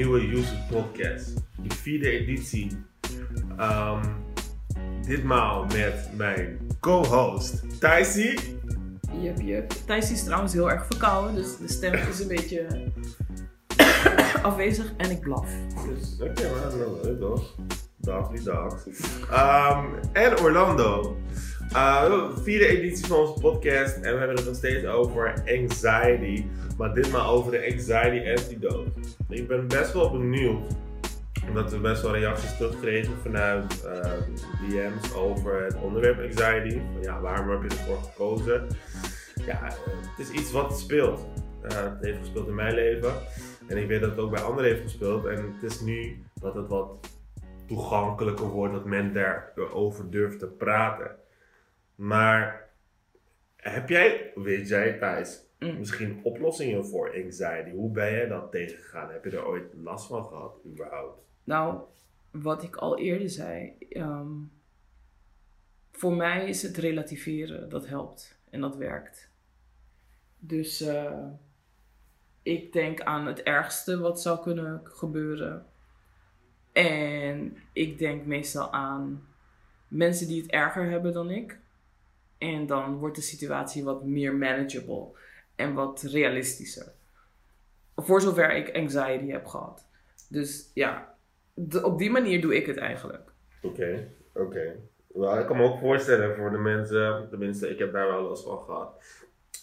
nieuwe User Podcast. De vierde editie. Ehm, ditmaal met mijn co-host Thijsie. Yep, yep. Thijs is trouwens heel erg verkouden, dus de stem is een beetje afwezig en ik blaf. Dus. Oké, maar dat is toch? Dagly Dogs. Ehm, en Orlando. Uh, vierde editie van onze podcast en we hebben het nog steeds over anxiety. Maar ditmaal over de anxiety antidote. Ik ben best wel benieuwd, omdat we best wel reacties terugkregen vanuit uh, DM's over het onderwerp anxiety. Ja, waarom heb je ervoor gekozen? Ja, het is iets wat speelt. Uh, het heeft gespeeld in mijn leven. En ik weet dat het ook bij anderen heeft gespeeld. En het is nu dat het wat toegankelijker wordt, dat men daarover durft te praten. Maar heb jij, weet jij Thijs, Mm. misschien oplossingen voor anxiety? Hoe ben jij dat tegengegaan? Heb je er ooit last van gehad, überhaupt? Nou, wat ik al eerder zei, ehm, voor mij is het relativeren, dat helpt en dat werkt. Dus eh, ik denk aan het ergste wat zou kunnen gebeuren. En ik denk meestal aan mensen die het erger hebben dan ik. En dan wordt de situatie wat meer manageable en wat realistischer. Voor zover ik anxiety heb gehad. Dus ja, op die manier doe ik het eigenlijk. Oké, oké. Ik kan me ook voorstellen voor de mensen, tenminste, ik heb daar wel last van gehad,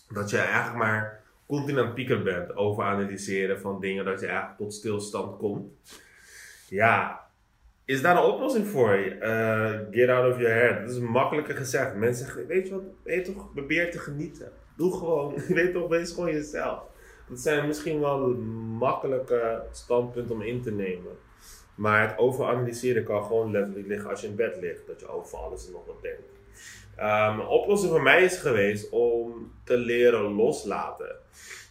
dat je eigenlijk maar continu aan het bent over analyseren van dingen, dat je eigenlijk tot stilstand komt. Ja, is daar een oplossing voor? Eh, get out of your head. Dat is makkelijker gezegd. Mensen zeggen, weet je wat, weet toch, probeer te genieten. Doe gewoon, weet toch, wees gewoon jezelf. Dat zijn misschien wel makkelijke standpunten om in te nemen. Maar het overanalyseren kan gewoon letterlijk liggen als je in bed ligt. Dat je over alles en nog wat denkt. Ehm, een oplossing voor mij is geweest om te leren loslaten.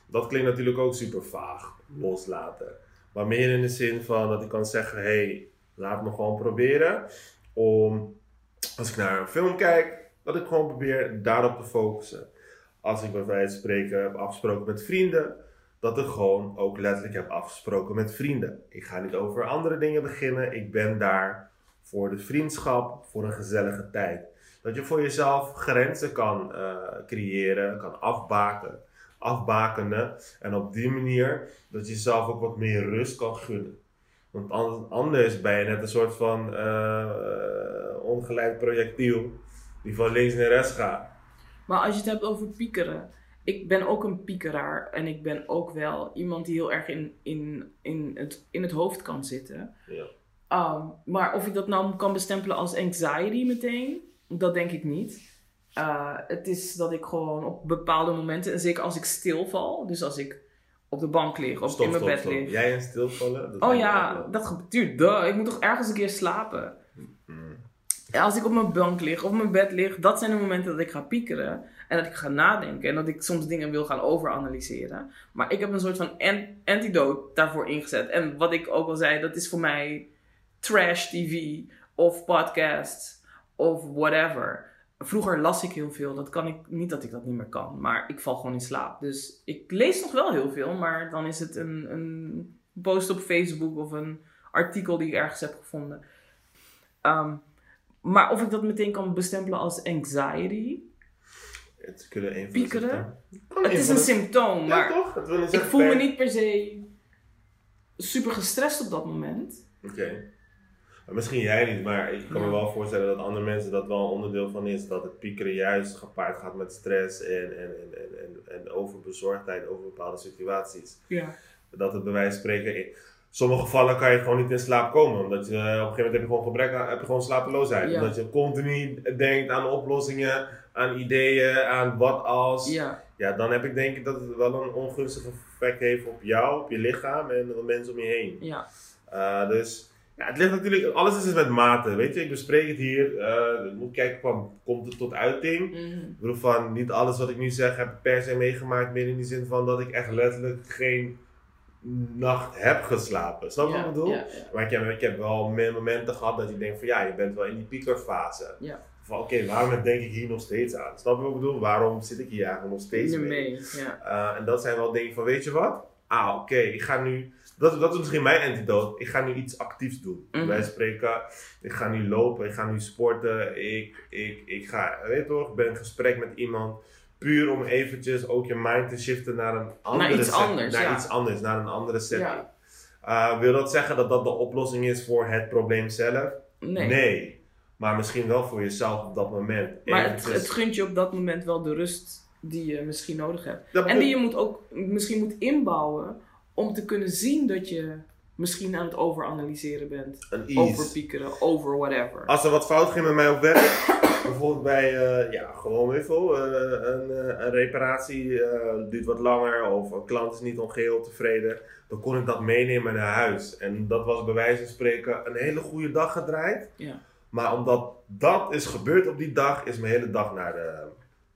Dat klinkt natuurlijk ook super vaag, loslaten. Maar meer in de zin van dat ik kan zeggen, hey, laat me gewoon proberen om, als ik naar een film kijk, dat ik gewoon probeer daarop te focussen. Als ik bij wijze van spreken heb afgesproken met vrienden, dat ik gewoon ook letterlijk heb afgesproken met vrienden. Ik ga niet over andere dingen beginnen. Ik ben daar voor de vriendschap, voor een gezellige tijd. Dat je voor jezelf grenzen kan eh, creëren, kan afbaken, afbakenen. En op die manier dat je jezelf ook wat meer rust kan gunnen. Want an- anders ben je net een soort van eh, eh, ongeleid projectiel die van links naar rechts gaat. Maar als je het hebt over piekeren. Ik ben ook een piekeraar. En ik ben ook wel iemand die heel erg in, in, in, het, in het hoofd kan zitten. Ja. Um, maar of ik dat nou kan bestempelen als anxiety meteen, dat denk ik niet. Uh, het is dat ik gewoon op bepaalde momenten, en zeker als ik stilval, dus als ik op de bank lig of Stop, in mijn stop, bed stop. lig. Jij en stilvallen? Dat Oh ja, dat gebeurt. Duh, ik moet toch ergens een keer slapen. Mm. Ja, als ik op mijn bank lig of op mijn bed lig, dat zijn de momenten dat ik ga piekeren. En dat ik ga nadenken. En dat ik soms dingen wil gaan overanalyseren. Maar ik heb een soort van an- antidote daarvoor ingezet. En wat ik ook al zei, dat is voor mij trash TV of podcasts of whatever. Vroeger las ik heel veel. Dat kan ik niet dat ik dat niet meer kan. Maar ik val gewoon in slaap. Dus ik lees nog wel heel veel. Maar dan is het een, een post op Facebook of een artikel die ik ergens heb gevonden. Ehm, maar of ik dat meteen kan bestempelen als anxiety. Het kunnen een Piekeren? Het is een symptoom, Ja, maar toch? Dat wil ik zeggen voel me niet per se super gestrest op dat moment. Oké. Misschien jij niet, maar ik kan me wel voorstellen dat andere mensen dat wel een onderdeel van is. Dat het piekeren juist gepaard gaat met stress en, en, en, en, en, en overbezorgdheid over bepaalde situaties. Ja. Dat het bij wijze van spreken, in sommige gevallen kan je gewoon niet in slaap komen. Omdat je eh, op een gegeven moment heb je gewoon gebrek aan, heb je gewoon slapeloosheid. Ja. Omdat je continu denkt aan oplossingen, aan ideeën, aan wat als. Ja. Ja, dan heb ik denk ik dat het wel een ongunstig effect heeft op jou, op je lichaam en de mensen om je heen. Ja. Uh, dus ja, het ligt natuurlijk, alles is dus met mate. Weet je, ik bespreek het hier. uh, ik moet kijken van, komt het tot uiting? Mhm. Ik bedoel van, niet alles wat ik nu zeg heb ik per se meegemaakt. Meer in die zin van dat ik echt letterlijk geen nacht heb geslapen. Snap je ja. wat ik bedoel? Ja, ja. Maar ik heb, ik heb wel meer momenten gehad dat je denkt van ja, je bent wel in die piekerfase. Ja. Van oké, waarom denk ik hier nog steeds aan? Snap je wat ik bedoel? Waarom zit ik hier eigenlijk nog steeds mee? mee. Uh, en dat zijn wel dingen van, weet je wat? Ah, oké, ik ga nu Dat, dat is misschien mijn antidote. Ik ga nu iets actiefs doen. Mhm. Wij spreken, ik ga nu lopen, ik ga nu sporten. Ik, ik, ik ga, weet toch, ik ben in gesprek met iemand. Puur om eventjes ook je mind te shiften naar een andere iets setting. anders, Naar ja. iets anders, naar een andere setting. Ja. Uh, wil dat zeggen dat dat de oplossing is voor het probleem zelf? Nee. Maar misschien wel voor jezelf op dat moment. Maar het, het gunt je op dat moment wel de rust die je misschien nodig hebt. Dat En die je moet ook misschien moet inbouwen om te kunnen zien dat je misschien aan het overanalyseren bent. Overpiekeren, over whatever. Als er wat fout ging met mij op werk, bijvoorbeeld bij, eh, ja, gewoon weet eh, een, eh, een reparatie duurt wat langer of een klant is niet ongeheel tevreden, dan kon ik dat meenemen naar huis. En dat was bij wijze van spreken een hele goede dag gedraaid. Ja. Maar omdat dat is gebeurd op die dag, is mijn hele dag naar de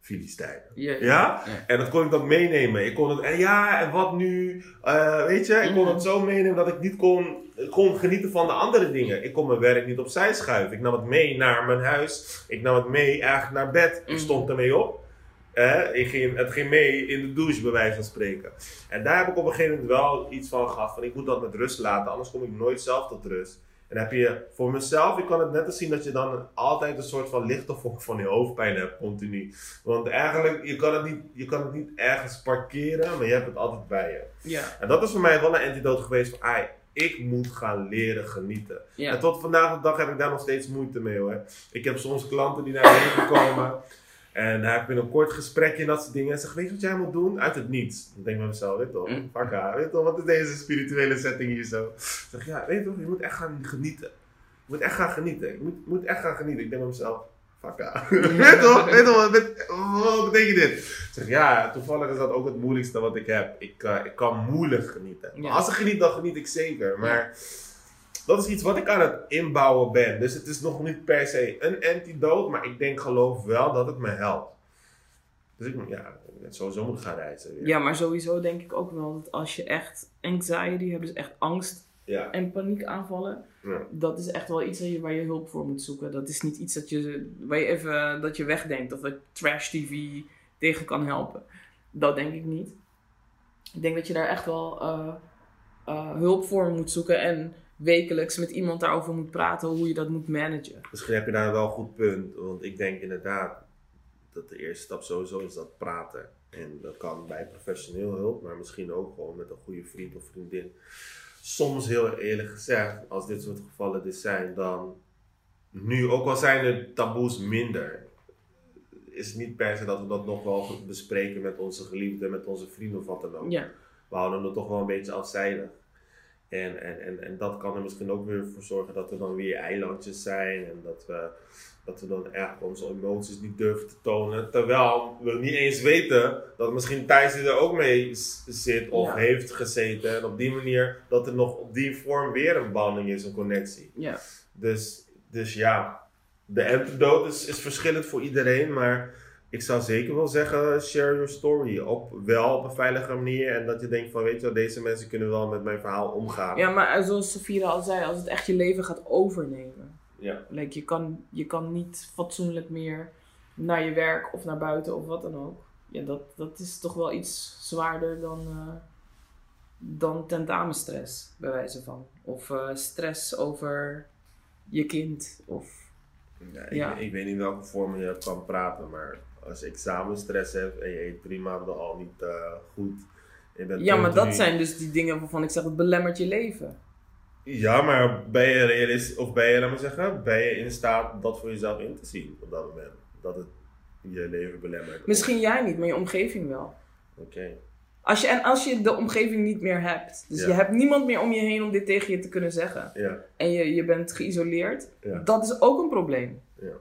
Filistijnen. Ja, Ja? En dat kon ik dan meenemen. Ik kon het, en ja, en wat nu? Eh, weet je, ik kon Mhm. het zo meenemen dat ik niet kon, kon genieten van de andere dingen. Ik kon mijn werk niet opzij schuiven. Ik nam het mee naar mijn huis. Ik nam het mee eigenlijk naar bed. Ik Mhm. stond ermee op. Eh, ik ging, het ging mee in de douche, bij wijze van spreken. En daar heb ik op een gegeven moment wel iets van gehad. Van ik moet dat met rust laten, anders kom ik nooit zelf tot rust. En heb je voor mezelf, ik kan het net als zien dat je dan altijd een soort van lichtervok van je hoofdpijn hebt, continu. Want eigenlijk, je kan, het niet, je kan het niet ergens parkeren, maar je hebt het altijd bij je. Ja, En dat is voor mij wel een antidote geweest van, ai, ik moet gaan leren genieten. ja. En tot vandaag de dag heb ik daar nog steeds moeite mee hoor. Ik heb soms klanten die naar me komen. En daar heb ik een kort gesprekje en dat soort dingen. En zeg, weet je wat jij moet doen? Uit het niets. Dan denk ik bij mezelf, weet toch? Mm. Fuck haar, weet toch? Wat is deze spirituele setting hier zo? Ik zeg, ja, weet toch? Je moet echt gaan genieten. Je moet echt gaan genieten. Je moet, moet echt gaan genieten. Ik denk bij mezelf, fuck haar. weet toch? Weet toch? Wat, bet- wat betekent dit? Ik zeg, ja, toevallig is dat ook het moeilijkste wat ik heb. Ik, eh, ik kan moeilijk genieten. Maar als ik geniet, dan geniet ik zeker. Maar dat is iets wat ik aan het inbouwen ben. Dus het is nog niet per se een antidote, maar ik denk geloof wel dat het me helpt. Dus ik moet, ja, ik sowieso moet gaan reizen. weer. ja, maar sowieso denk ik ook wel dat als je echt anxiety hebt, dus echt angst Ja. en paniekaanvallen, Ja. dat is echt wel iets waar je, waar je hulp voor moet zoeken. Dat is niet iets dat je, waar je even dat je wegdenkt of dat trash TV tegen kan helpen. Dat denk ik niet. Ik denk dat je daar echt wel eh, eh, hulp voor moet zoeken en wekelijks met iemand daarover moet praten hoe je dat moet managen. Misschien heb je daar wel een goed punt, want ik denk inderdaad dat de eerste stap sowieso is dat praten. En dat kan bij professioneel hulp, maar misschien ook gewoon met een goede vriend of vriendin. Soms heel eerlijk gezegd, als dit soort gevallen dus zijn, dan nu, ook al zijn de taboes minder, is het niet per se dat we dat nog wel bespreken met onze geliefden, met onze vrienden of wat dan ook. Ja, We houden het toch wel een beetje afzijdig. En, en, en, en dat kan er misschien ook weer voor zorgen dat er dan weer eilandjes zijn. En dat we, dat we dan echt onze emoties niet durven te tonen. Terwijl we niet eens weten dat misschien Thijs er ook mee zit of Ja. heeft gezeten. En op die manier dat er nog op die vorm weer een banding is, een connectie. ja. Dus, dus ja, de antidote is, is verschillend voor iedereen, maar ik zou zeker wel zeggen, share your story. Op, wel op een veilige manier en dat je denkt van, weet je wel, deze mensen kunnen wel met mijn verhaal omgaan. ja, maar zoals Safira al zei, als het echt je leven gaat overnemen. Ja. Like, je, kan, je kan niet fatsoenlijk meer naar je werk of naar buiten of wat dan ook. Ja, dat, dat is toch wel iets zwaarder dan, eh, dan tentamenstress, bij wijze van. Of eh, stress over je kind. Of, Ja, ik, Ja. ik weet niet welke vorm je kan praten, maar als je examenstress hebt en je eet prima al niet eh, goed. ja, maar dat zijn dus die dingen waarvan ik zeg, het belemmert je leven. Ja, maar ben je realistisch, of ben je, laat maar zeggen, ben je in staat dat voor jezelf in te zien op dat moment? Dat het je leven belemmert? Misschien jij niet, maar je omgeving wel. Oké. Als je, en als je de omgeving niet meer hebt. Dus Ja. je hebt niemand meer om je heen om dit tegen je te kunnen zeggen. Ja. En je, je bent geïsoleerd. Ja. Dat is ook een probleem. Ja.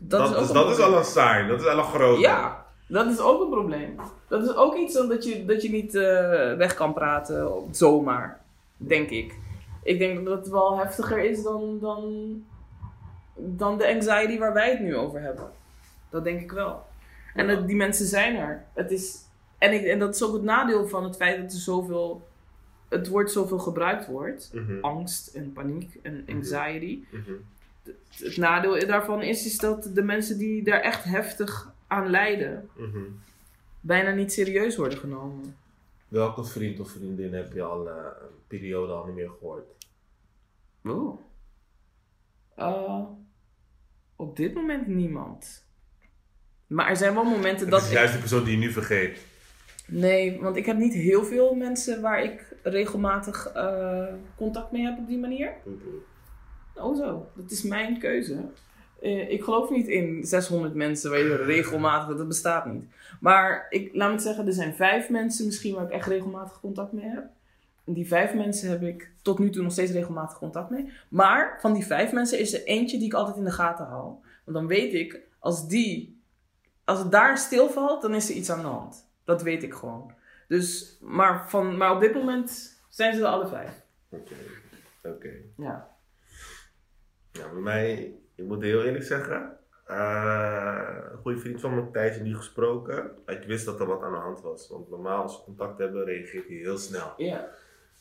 Dat, Dat, is dat is al een sign, dat is al een groot. Ja, dat is ook een probleem. Dat is ook iets dat je, dat je niet eh, weg kan praten zomaar. Denk ik. Ik denk dat het wel heftiger is dan, dan, dan de anxiety waar wij het nu over hebben. Dat denk ik wel. En dat, die mensen zijn er. Het is, en, ik, en dat is ook het nadeel van het feit dat er zoveel, het woord zoveel gebruikt wordt. Mhm, Angst en paniek en anxiety. mhm. Het nadeel daarvan is, is dat de mensen die daar echt heftig aan lijden, Mhm. bijna niet serieus worden genomen. Welke vriend of vriendin heb je al eh, een periode al niet meer gehoord? Oeh. Uh, op dit moment niemand. Maar er zijn wel momenten dat. Is juist de persoon die je nu vergeet. Nee, want ik heb niet heel veel mensen waar ik regelmatig eh, contact mee heb op die manier. Oh zo, dat is mijn keuze. Eh, ik geloof niet in 600 mensen waar je regelmatig, dat bestaat niet. Maar ik, laat me zeggen, er zijn vijf mensen misschien waar ik echt regelmatig contact mee heb. En die vijf mensen heb ik tot nu toe nog steeds regelmatig contact mee. Maar van die vijf mensen is er eentje die ik altijd in de gaten hou. Want dan weet ik, als die, als het daar stilvalt, dan is er iets aan de hand. Dat weet ik gewoon. Dus, maar, van, maar op dit moment zijn ze er alle vijf. Oké, oké. Ja. Ja, bij mij, ik moet heel eerlijk zeggen, eh, een goede vriend van me, tijdje niet gesproken. Ik wist dat er wat aan de hand was. Want normaal als we contact hebben, reageert hij heel snel. Ja.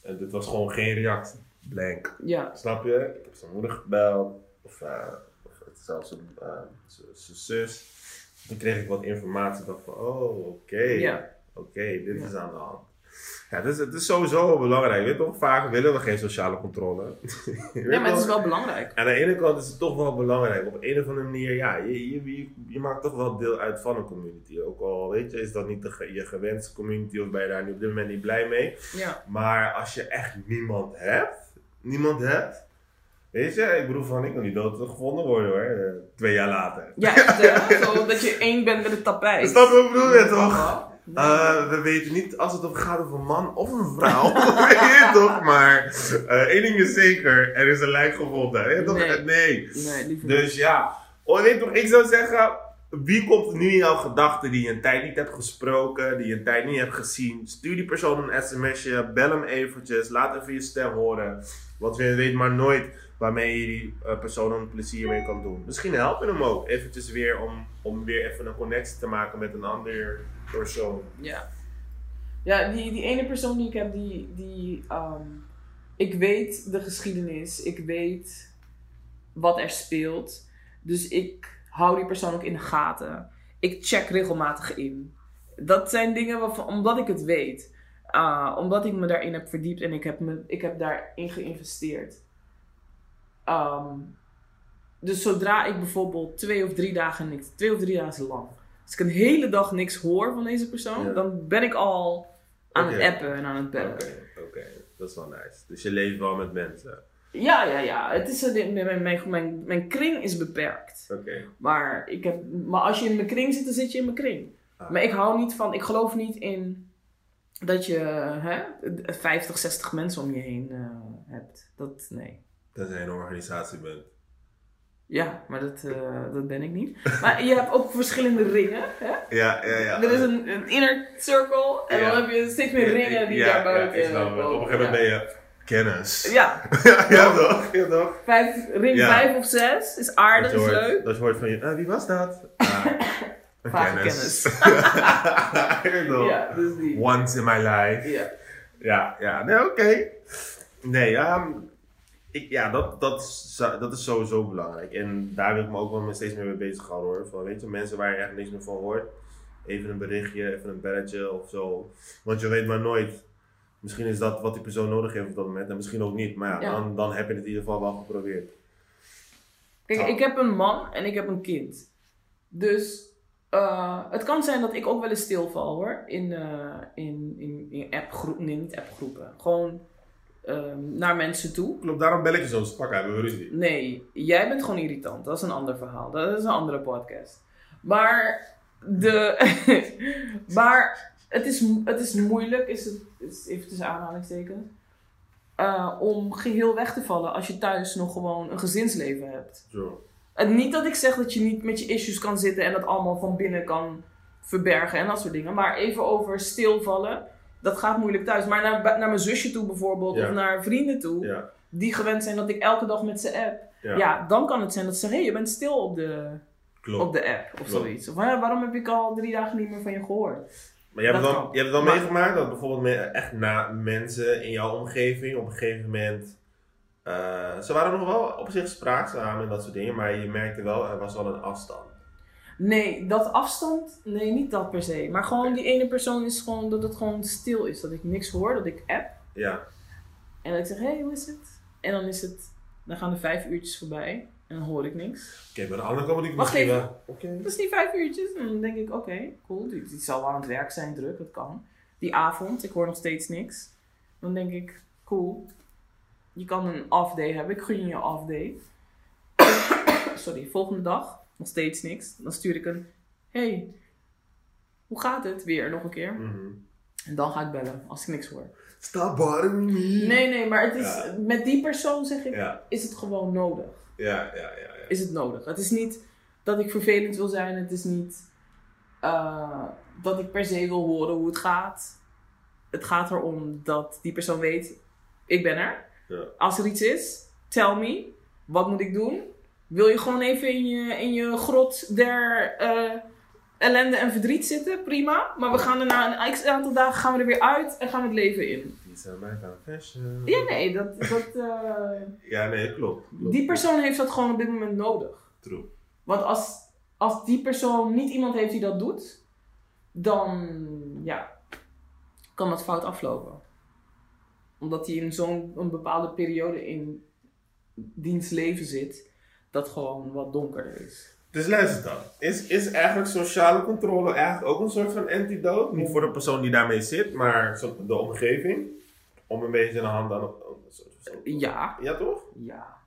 En dit was gewoon geen reactie. Blank. Ja. Snap je? Ik heb zijn moeder gebeld. Of, uh, of zelfs zijn uh, zijn zus. Toen kreeg ik wat informatie. Dacht van, oh, oké. Ja. Oké, dit Ja. is aan de hand. Ja, het is, het is sowieso wel belangrijk. Weet je toch? Vaak willen we geen sociale controle. Ja, maar het is wel belangrijk. Aan de ene kant is het toch wel belangrijk. Op een of andere manier, ja, je, je, je, je maakt toch wel deel uit van een community. Ook al, weet je, is dat niet de, je gewenste community of ben je daar nu op dit moment niet blij mee. Ja. Maar als je echt niemand hebt, niemand hebt, weet je, ik bedoel van, ik wil niet dood gevonden worden hoor, eh, twee jaar later. Ja, echt, hè? Zo dat je één bent met het tapijt. Snap je wat ik bedoel, je toch? Eh, we weten niet als het gaat over een man of een vrouw. weet je toch? Maar eh, één ding is zeker: er is een lijk gevonden. Weet toch? Nee. Nee. Nee, liever niet. Dus ja, oh, weet toch, ik zou zeggen: wie komt nu in jouw gedachten die je een tijd niet hebt gesproken, die je een tijd niet hebt gezien? Stuur die persoon een sms'je, bel hem eventjes, laat even je stem horen. Want je weet maar nooit waarmee je die eh, persoon een plezier mee kan doen. Misschien help je hem ook eventjes weer om, om weer even een connectie te maken met een ander persoon. Ja. Ja, die, die ene persoon die ik heb, die. die ehm, ik weet de geschiedenis, ik weet wat er speelt. Dus ik hou die persoon ook in de gaten. Ik check regelmatig in. Dat zijn dingen waarvan, omdat ik het weet. Ah, omdat ik me daarin heb verdiept en ik heb, me, ik heb daarin geïnvesteerd. Ehm, dus zodra ik bijvoorbeeld twee of drie dagen niks, twee of drie dagen is lang. Als ik een hele dag niks hoor van deze persoon, Ja. dan ben ik al aan het appen en aan het Oké, bellen. oké. Dat is wel nice. Dus je leeft wel met mensen. Ja, ja, ja. Het is een, mijn, mijn, mijn, mijn kring is beperkt. Oké. Maar, ik heb, maar als je in mijn kring zit, dan zit je in mijn kring. Ah. Maar ik hou niet van, ik geloof niet in dat je hè, 50, 60 mensen om je heen eh, hebt. Dat, nee. Tenzij je een organisatie bent. Ja, maar dat, eh, dat ben ik niet. Maar je hebt ook verschillende ringen. Hè? Ja, ja, ja. Er is een, een inner circle en Ja. dan heb je steeds meer ringen die ja, daar buiten Ja, ik snap het. komen. Op een gegeven moment ben je kennis. Ja, ja, ja toch? Ja, toch? vijf, ring Ja. 5 of 6 is aardig, dat is hoort, leuk. Dat je hoort van je, ah, wie was dat? Ah, een kennis. kennis. Ja, dus die. Once in my life. Ja. Ja, ja, nee, oké. Nee, ehm, ik, ja, dat, dat, is, dat is sowieso belangrijk. En daar wil ik me ook wel steeds meer mee bezig houden hoor. Van, weet je, mensen waar je echt niks meer van hoort. Even een berichtje, even een belletje of zo. Want je weet maar nooit. Misschien is dat wat die persoon nodig heeft op dat moment. En misschien ook niet. Maar ja, Ja. Dan, dan heb je het in ieder geval wel geprobeerd. Kijk, ik heb een man en ik heb een kind. Dus eh, het kan zijn dat ik ook wel eens stilval hoor. In, eh, in, in, in appgroepen. Nee, niet appgroepen. Gewoon ehm, naar mensen toe. Klopt, daarom bel ik je zo strak hebben we ruzie. Nee, jij bent gewoon irritant. Dat is een ander verhaal. Dat is een andere podcast. Maar, de, maar het, is, het is moeilijk, is het, is even tussen aanhalingstekens, eh, om geheel weg te vallen als je thuis nog gewoon een gezinsleven hebt. Zo. En niet dat ik zeg dat je niet met je issues kan zitten en dat allemaal van binnen kan verbergen en dat soort dingen. Maar even over stilvallen, dat gaat moeilijk thuis. Maar naar, naar mijn zusje toe bijvoorbeeld, Ja. of naar vrienden toe, Ja. die gewend zijn dat ik elke dag met ze app. Ja. Ja. dan kan het zijn dat ze zeggen, hé, je bent stil op de, op de app of zoiets. Of "Ja, waarom heb ik al drie dagen niet meer van je gehoord? Maar je hebt, dan, je hebt dan Maar- meegemaakt dat bijvoorbeeld echt na mensen in jouw omgeving op een gegeven moment. eh, ze waren nog wel op zich spraakzaam en dat soort dingen, maar je merkte wel, er was wel een afstand. Nee, dat afstand, nee, niet dat per se. Maar gewoon die ene persoon is gewoon dat het gewoon stil is. Dat ik niks hoor, dat ik app. Ja. En dat ik zeg, hé, hey, hoe is het? En dan is het, dan gaan er vijf uurtjes voorbij. En dan hoor ik niks. Oké, bij de andere ik Wacht even. Oké. Dat is die vijf uurtjes. En dan denk ik, oké, cool. Die, die zal wel aan het werk zijn, druk, dat kan. Die avond, ik hoor nog steeds niks. Dan denk ik, cool. Je kan een off day hebben. Ik gun je een off day. Sorry, volgende dag, nog steeds niks. Dan stuur ik een, hey, hoe gaat het? Weer, nog een keer. Mhm. En dan ga ik bellen, als ik niks hoor. Stop bothering me. Nee, nee, maar het is, Ja. met die persoon zeg ik, Ja, is het gewoon nodig. ja, ja, ja. ja. is het nodig. Het is niet dat ik vervelend wil zijn. Het is niet eh, dat ik per se wil horen hoe het gaat. Het gaat erom dat die persoon weet, ik ben er. Ja. Als er iets is, tell me. Wat moet ik doen? Wil je gewoon even in je, in je grot der eh, ellende en verdriet zitten? Prima. Maar we gaan er na een x aantal dagen gaan we er weer uit en gaan we het leven in. Are my confessions. Ja, nee, dat, dat, eh, Ja, nee, klopt. klopt. die persoon heeft dat gewoon op dit moment nodig. True. Want als, als die persoon niet iemand heeft die dat doet, dan ja, kan dat fout aflopen. Omdat hij in zo'n een bepaalde periode in diens leven zit, dat gewoon wat donkerder is. Dus luister dan. Is, is eigenlijk sociale controle eigenlijk ook een soort van antidote? Niet voor de persoon die daarmee zit, maar de omgeving? Om een beetje een hand aan een soort. Ja, Ja, toch? ja.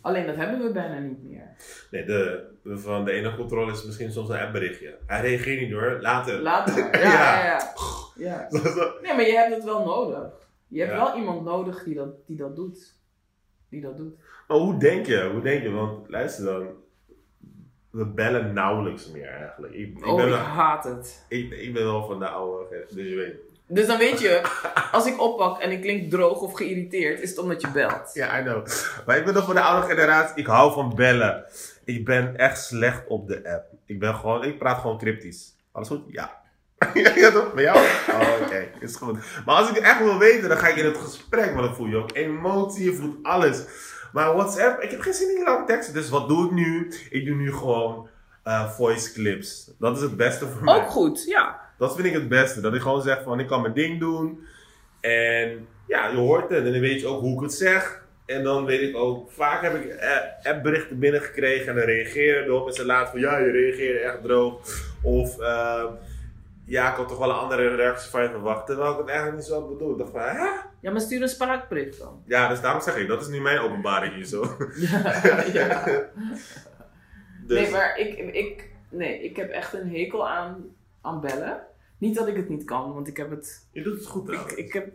Alleen dat hebben we bijna niet meer. Nee, de, de, van de ene controle is misschien soms een appberichtje. Hij reageert niet door, later. Later. Ja, ja, ja. ja. Zo- Nee, maar je hebt het wel nodig. Je hebt Ja. wel iemand nodig die dat, die dat doet. Die dat doet. Maar hoe denk je? Hoe denk je? Want luister dan. We bellen nauwelijks meer eigenlijk. Ik, ik, Oh, ben, ik wel, haat het. ik, ik ben wel van de oude, dus je weet. Dus dan weet je, als ik oppak en ik klink droog of geïrriteerd, is het omdat je belt. Ja, I know. Maar ik ben nog van de oude generatie. Ik hou van bellen. Ik ben echt slecht op de app. Ik ben gewoon, ik praat gewoon cryptisch. Alles goed? Ja. ja toch? Bij jou? Oh, oké. Is goed. Maar als ik het echt wil weten, dan ga ik in het gesprek. Want dan voel je ook emotie, je voelt alles. Maar WhatsApp, ik heb geen zin in lange teksten. Dus wat doe ik nu? Ik doe nu gewoon eh, voice clips. Dat is het beste voor mij. Ook goed, ja. Dat vind ik het beste. Dat ik gewoon zeg van ik kan mijn ding doen. En ja, je hoort het. En dan weet je ook hoe ik het zeg. En dan weet ik ook, vaak heb ik eh, appberichten binnengekregen en dan reageren erop. En ze laten van ja, je reageerde echt droog. Of eh, ja, ik had toch wel een andere reactie van je verwacht. Terwijl ik het eigenlijk niet zo had bedoeld. Ik dacht van, hè? Ja, maar stuur een spraakbericht dan. Ja, dus daarom zeg ik, dat is nu mijn openbaring hier zo. Ja, ja. Dus, Nee, maar ik, ik, nee, ik heb echt een hekel aan, aan bellen. Niet dat ik het niet kan, want ik heb het... je doet het goed Ik, trouwens. ik heb...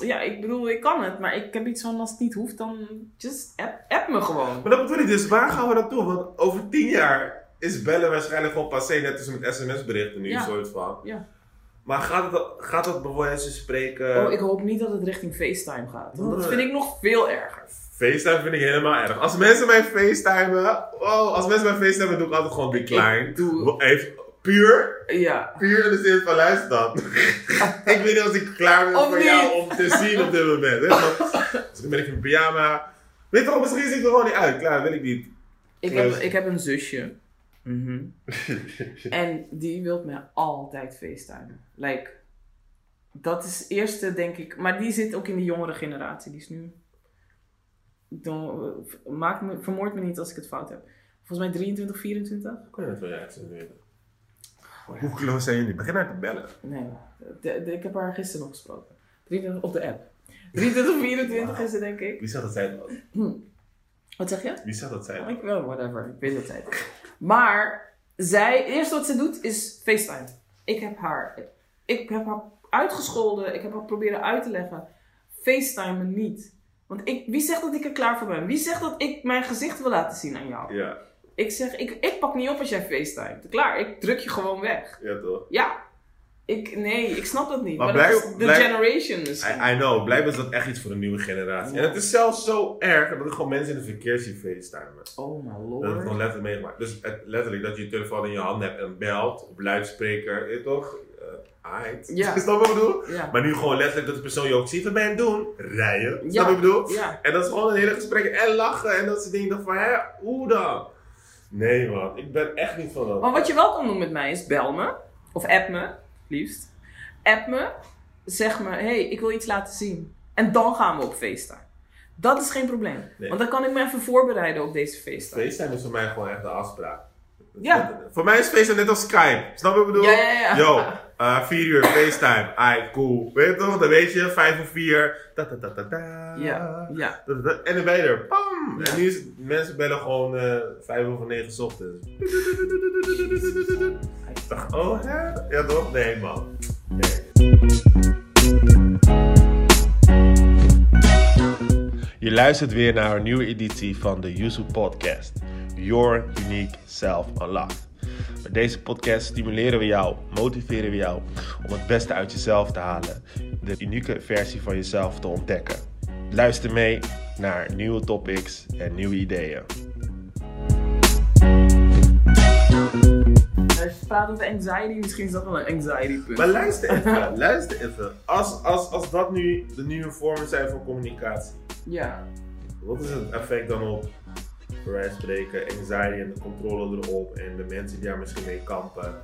Ja, ik bedoel, ik kan het, maar ik heb iets van als het niet hoeft, dan just app, app me gewoon. Maar dat bedoel ik dus, waar gaan we naartoe? Want over tien jaar is bellen waarschijnlijk gewoon passé, net als met sms-berichten nu, Ja. soort van. Ja. Maar gaat het, gaat het bijvoorbeeld als spreken... Oh, ik hoop niet dat het richting FaceTime gaat. Want dat Nee. vind ik nog veel erger. FaceTime vind ik helemaal erg. Als mensen mij FaceTimen, oh, als mensen mij FaceTimen, doe ik altijd gewoon decline. Ik doe- Even, puur, Ja. puur in de zin van luister dan. ik weet niet of ik klaar ben Of voor niet. jou om te zien op dit moment. Hè? Ben ik in pyjama. Weet je wel, misschien zie ik er gewoon niet uit. Klaar, weet ik niet. Ik heb, ik heb een zusje. en die wil mij altijd facetimen. Like, dat is eerste, denk ik. Maar die zit ook in de jongere generatie. Die is nu. Dan, maak me, vermoord me niet als ik het fout heb. Volgens mij 23, 24? Ik kan het wel ja, weten. Hoe close zijn jullie? Begin uit te bellen. Nee, de- de- ik heb haar gisteren nog gesproken. 23 op de app. 23, 24 is het, denk ik. Wie zegt dat zij het was? Wat zeg je? Wie zegt dat zij het was? Ik wel, whatever. Ik weet dat zij het is. Maar zij, het eerste wat ze doet is FaceTime. Ik heb haar, ik heb haar uitgescholden. Ik heb haar proberen uit te leggen. FaceTime me niet. Want ik, wie zegt dat ik er klaar voor ben? Wie zegt dat ik mijn gezicht wil laten zien aan jou? Ja, Ik zeg, ik, ik pak niet op als jij FaceTime. Klaar, ik druk je gewoon weg. ja toch? Ja. Ik, nee, ik snap dat niet. Maar Maar, blij- dat is de generation misschien. I, I know, blijkbaar is dat echt iets voor de nieuwe generatie. En het is zelfs zo erg dat ik gewoon mensen in de verkeer zie facetimen. Oh my Dat heb ik nog lord. letterlijk meegemaakt. Dus het- letterlijk dat je je telefoon in je hand hebt en belt op luidspreker, je toch? Uh, aight. Ja. Snap wat ik bedoel? Ja. Maar nu gewoon letterlijk dat de persoon je ook ziet, wat ben je aan het doen? Rijden. Snap Ja. wat ik bedoel? Ja. En dat is gewoon een hele gesprek en lachen en dat ze dingen. Van, hè, hoe dan? Nee man, ik ben echt niet van dat. Maar wat je wel kan doen met mij is bel me. Of app me, liefst. App me. Zeg me, hé, hey, ik wil iets laten zien. En dan gaan we op FaceTime. Dat is geen probleem. Nee. Want dan kan ik me even voorbereiden op deze FaceTime. FaceTime is voor mij gewoon echt de afspraak. Ja. Voor mij is FaceTime net als Skype. Snap je wat ik bedoel? Ja, ja, ja. Yo, eh 4 uur FaceTime. Ai, cool. Weet je toch? Dan weet je, 5 of 4. Ta ta ta ta ta. Ja, ja. Ta, ta. En dan ben je er. Pam! Ja. En nu is het- mensen bellen gewoon eh 5 over 9 's ochtends. Ik dacht, oh hè? Ja toch? Nee man. Nee. Je luistert weer naar een nieuwe editie van de Yuzu Podcast. Your Unique Self Unlocked. Met deze podcast stimuleren we jou, motiveren we jou om het beste uit jezelf te halen. De unieke versie van jezelf te ontdekken. Luister mee naar nieuwe topics en nieuwe ideeën. Als je praat over anxiety, misschien is dat wel een anxiety punt. Maar luister even, luister even. Als, als, als dat nu de nieuwe vormen zijn van communicatie, Ja. wat is het effect dan op, bij wijze van spreken, anxiety en de controle erop en de mensen die daar misschien mee kampen?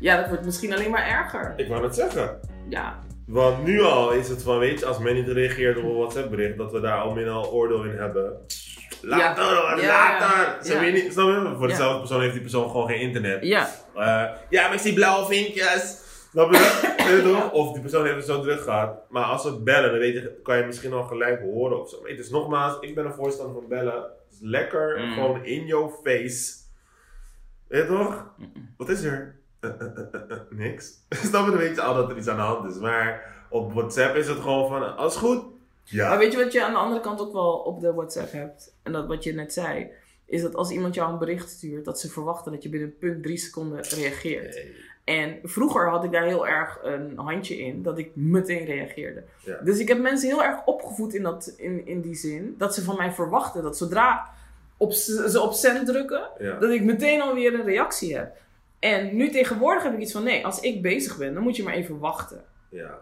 ja, dat wordt misschien alleen maar erger. Ik wou het zeggen. Ja. Want nu al is het van, weet je, als men niet reageert op een WhatsApp bericht, dat we daar al min al oordeel in hebben. Later, Ja, later! ja. Snap je niet? Snap je? Voor dezelfde persoon heeft die persoon gewoon geen internet. Ja. Eh, ja, maar ik zie blauwe vinkjes. Snap je? Toch? Of die persoon heeft het zo druk gehad. Maar als we bellen, dan weet je, kan je misschien al gelijk horen of zo. Maar het is nogmaals, ik ben een voorstander van bellen. Lekker, Mm. gewoon in your face. Weet je toch? Wat is er? Eh, eh, eh, niks. Snap je? Dan weet je al dat er iets aan de hand is. Maar op WhatsApp is het gewoon van, alles goed? Ja. Maar weet je wat je aan de andere kant ook wel op de WhatsApp hebt? En dat wat je net zei. Is dat als iemand jou een bericht stuurt, dat ze verwachten dat je binnen punt drie seconden reageert. Nee. En vroeger had ik daar heel erg een handje in, dat ik meteen reageerde. Ja. Dus ik heb mensen heel erg opgevoed in, dat, in, in die zin, dat ze van mij verwachten dat zodra op, ze op send drukken, Ja. dat ik meteen alweer een reactie heb. En nu tegenwoordig heb ik iets van, nee, als ik bezig ben, dan moet je maar even wachten. ja.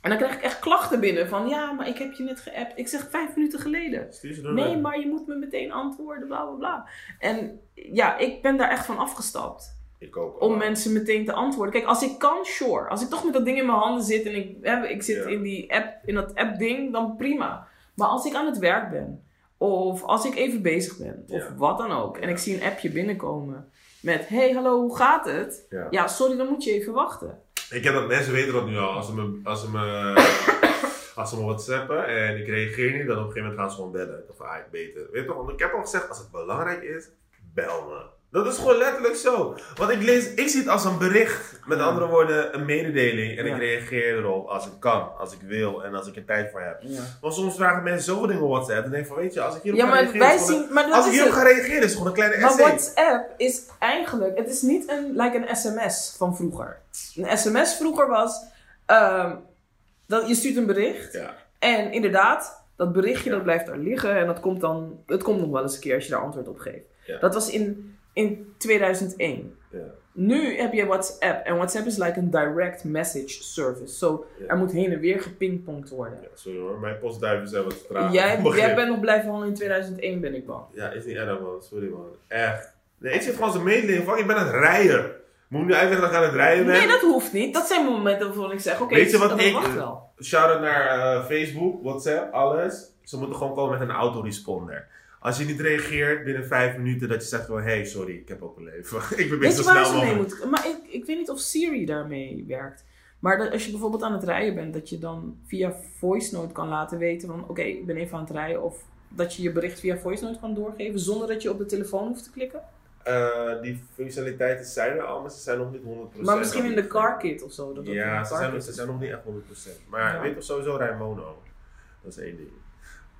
En dan krijg ik echt klachten binnen van, ja, maar ik heb je net geappt. Ik zeg vijf minuten geleden. Nee, maar je moet me meteen antwoorden, bla bla bla. En ja, ik ben daar echt van afgestapt. Ik ook. Om mensen meteen te antwoorden. Kijk, als ik kan, sure. Als ik toch met dat ding in mijn handen zit en ik, hè, ik zit Ja. in, die app, in dat app-ding, dan prima. Maar als ik aan het werk ben, of als ik even bezig ben, of Ja. wat dan ook, en ik zie een appje binnenkomen met: hey, hallo, hoe gaat het? Ja. Ja, sorry, dan moet je even wachten. Ik heb dat mensen weten dat nu al. Als ze me, als ze me, als ze me whatsappen en ik reageer niet, dan op een gegeven moment gaan ze gewoon bellen. Van, ah, ik beter. Weet je toch, want ik heb al gezegd, als het belangrijk is, bel me. Dat is gewoon letterlijk zo. Want ik lees, ik zie het als een bericht. Met Ja. andere woorden, een mededeling. En Ja. ik reageer erop als ik kan, als ik wil en als ik er tijd voor heb. Ja, Want soms vragen mensen zoveel dingen op WhatsApp. En denk van, weet je, als ik hierop ja ga maar reageren, wij zien. Maar als ik hierop ga reageren, is het gewoon een kleine Maar essay. WhatsApp is eigenlijk, het is niet een, like een sms van vroeger. Een sms vroeger was, ehm, dat, je stuurt een bericht en inderdaad, dat berichtje dat blijft daar liggen en dat komt dan, het komt nog wel eens een keer als je daar antwoord op geeft. Dat was in, in 2001. Ja. Nu heb je WhatsApp en WhatsApp is like een direct message service. Ja. er moet heen en weer gepingpongd worden. Ja, sorry hoor, mijn postduiven zijn wat traag. Jij, jij bent nog blijven handelen in 2001 ben ik bang. Ja, is niet erg man, sorry man. Echt. Nee, ik zit gewoon zijn medelijden. Fuck, ik ben aan het rijden. Moet ik nu uitleggen dat ik aan het rijden ben? Nee, dat hoeft niet. Dat zijn momenten waarvan ik zeg, oké, Weet je wat ik- wacht wel. Shout-out naar eh, Facebook, WhatsApp, alles. Ze moeten gewoon komen met een autoresponder. Als je niet reageert binnen vijf minuten, dat je zegt van... Hey, sorry, ik heb ook een leven. ik probeer Weet zo snel ze mee mogelijk... moet... Maar ik, ik weet niet of Siri daarmee werkt. Maar dat als je bijvoorbeeld aan het rijden bent, dat je dan via voice note kan laten weten van... Oké, ik ben even aan het rijden. Of dat je je bericht via voice note kan doorgeven zonder dat je op de telefoon hoeft te klikken. Eh, die functionaliteiten zijn er al, maar ze zijn nog niet 100%. Maar misschien in de car kit of zo. Dat Ja, ze zijn, ze zijn nog niet echt 100%. Maar Ja. weet je sowieso rij mono. Dat is één ding.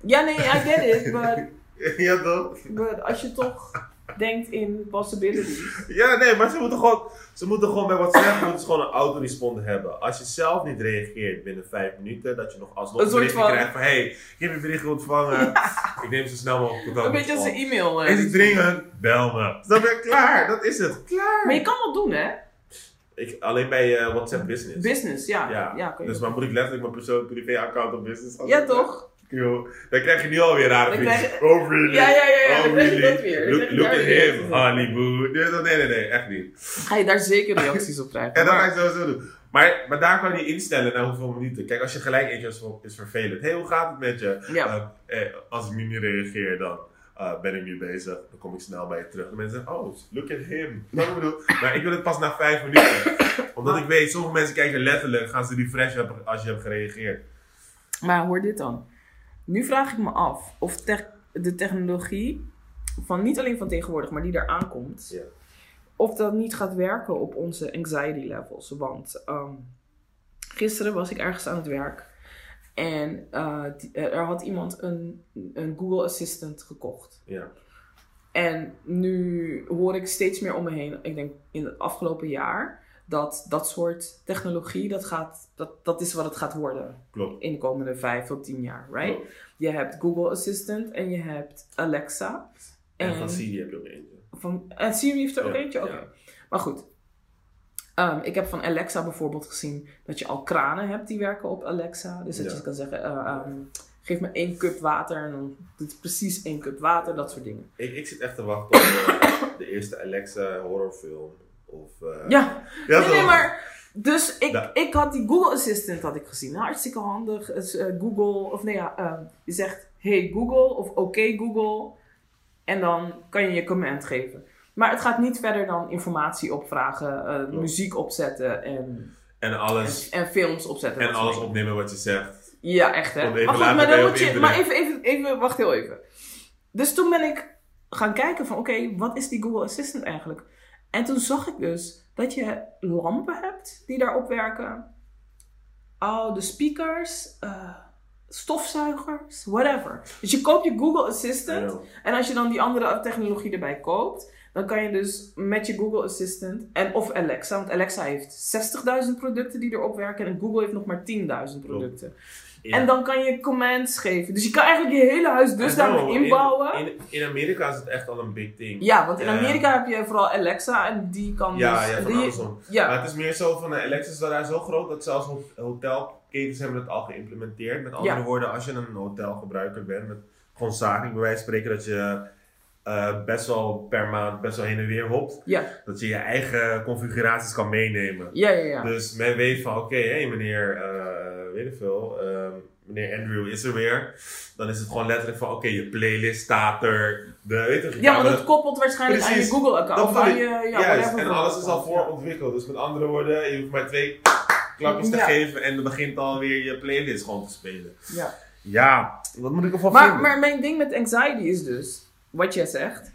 Ja, nee, I get it. But, ja, toch? but als je toch denkt in possibilities. Ja, nee, maar ze moeten gewoon, ze moeten gewoon bij WhatsApp moeten ze gewoon een autoresponder hebben. Als je zelf niet reageert binnen vijf minuten, dat je nog alsnog Een berichtje van- krijgt van hey, ik heb je bericht ontvangen. Ik neem zo snel mogelijk contact Een beetje je als een e-mail. eh. Is het dringend? Bel me. Snap je? Klaar, dat is het. Klaar. Maar je kan dat doen, hè? Ik, alleen bij eh, WhatsApp Business. Business, ja. Ja, dus maar moet ik letterlijk mijn persoon privé account op business gaan Ja, toch? Yo, dan krijg je nu alweer rare Dan krijg je- Oh really? Ja, ja, ja, ja, Oh dan je really? dat weer. Dan Look, je at him. Hollywood. Nee, nee, nee, nee, echt niet. Ga je daar zeker reacties op krijgen. En dat Maar- ga ik sowieso doen. Maar, maar daar kan je instellen naar hoeveel minuten. Kijk, als je gelijk eentje is, is vervelend. Hé, hey, hoe gaat het met je? Ja. Eh, eh, als ik nu niet reageer, dan eh, ben ik nu bezig. Dan kom ik snel bij je terug. En mensen zeggen, oh, look at him. Dat ik bedoel. Maar ik wil het pas na vijf minuten. Omdat ik weet, sommige mensen kijken letterlijk, gaan ze refreshen als je hebt gereageerd. Maar hoor dit dan. Nu vraag ik me af of de technologie, van niet alleen van tegenwoordig, maar die eraan komt, Ja. of dat niet gaat werken op onze anxiety levels. Want ehm, gisteren was ik ergens aan het werk en eh, die- er had iemand een, een Google Assistant gekocht. Ja. En nu hoor ik steeds meer om me heen, ik denk in het afgelopen jaar, dat dat soort technologie, dat, gaat, dat, dat is wat het gaat worden Klopt. in de komende vijf tot tien jaar, right? Klopt. Je hebt Google Assistant en je hebt Alexa. En van Siri heb je ook eentje. van, en Siri heeft er ook Ja, eentje? Oké. ja. Maar goed. Ehm, ik heb van Alexa bijvoorbeeld gezien dat je al kranen hebt die werken op Alexa. Dus dat Ja. je kan zeggen, eh, ehm, geef me één cup water en dan doet het precies één cup water, dat soort dingen. Ik, ik zit echt te wachten op de eerste Alexa horrorfilm. Of, eh, Ja, ja nee, nee, maar... Dus ik, Ja. ik had die Google Assistant had ik gezien. Hartstikke handig. Eh, Google, of nee ja, ehm, je zegt hey Google of oké Google. En dan kan je je command geven. Maar het gaat niet verder dan informatie opvragen, eh, muziek opzetten en, En alles, en films opzetten. en alles opnemen wat je zegt. Ja, echt hè. Even Maar goed, maar dan moet je. Maar even, even, even, wacht heel even. Dus toen ben ik gaan kijken van oké, wat is die Google Assistant eigenlijk? En toen zag ik dus dat je lampen hebt die daarop werken. Oh, de speakers, eh, stofzuigers, whatever. Dus je koopt je Google Assistant. En als je dan die andere technologie erbij koopt, dan kan je dus met je Google Assistant en of Alexa, want Alexa heeft 60.000 producten die erop werken en Google heeft nog maar 10.000 producten. Ja. En dan kan je commands geven. Dus je kan eigenlijk je hele huis I know, inbouwen. In, in, in Amerika is het echt al een big thing. ja, want in. Amerika heb je vooral Alexa en die kan Ja, dus... ja, van die- Amazon. Ja, Maar het is meer zo van, eh, Alexa is daar zo groot dat zelfs hot- hotelketens hebben het al geïmplementeerd. Met andere Ja. woorden, als je een hotelgebruiker bent, met gewoon zakelijk bij wijze van spreken, dat je eh, best wel per maand best wel heen en weer hopt. ja, Dat je je eigen configuraties kan meenemen. ja, ja. ja. Dus men weet van, oké, hé meneer, eh, weet ik veel, ehm, meneer Andrew is er weer. Dan is het gewoon letterlijk van, oké, je playlist staat er. De, weet je, Ja, want het koppelt waarschijnlijk aan je Precies. Google-account. Dat aan je, ja, Juist, en alles is al account, ja. voorontwikkeld. Dus met andere woorden, je hoeft maar twee klapjes te Ja. geven en dan begint alweer je playlist gewoon te spelen. Ja. Ja, wat moet ik ervan Maar, vinden? maar mijn ding met anxiety is dus, wat jij zegt.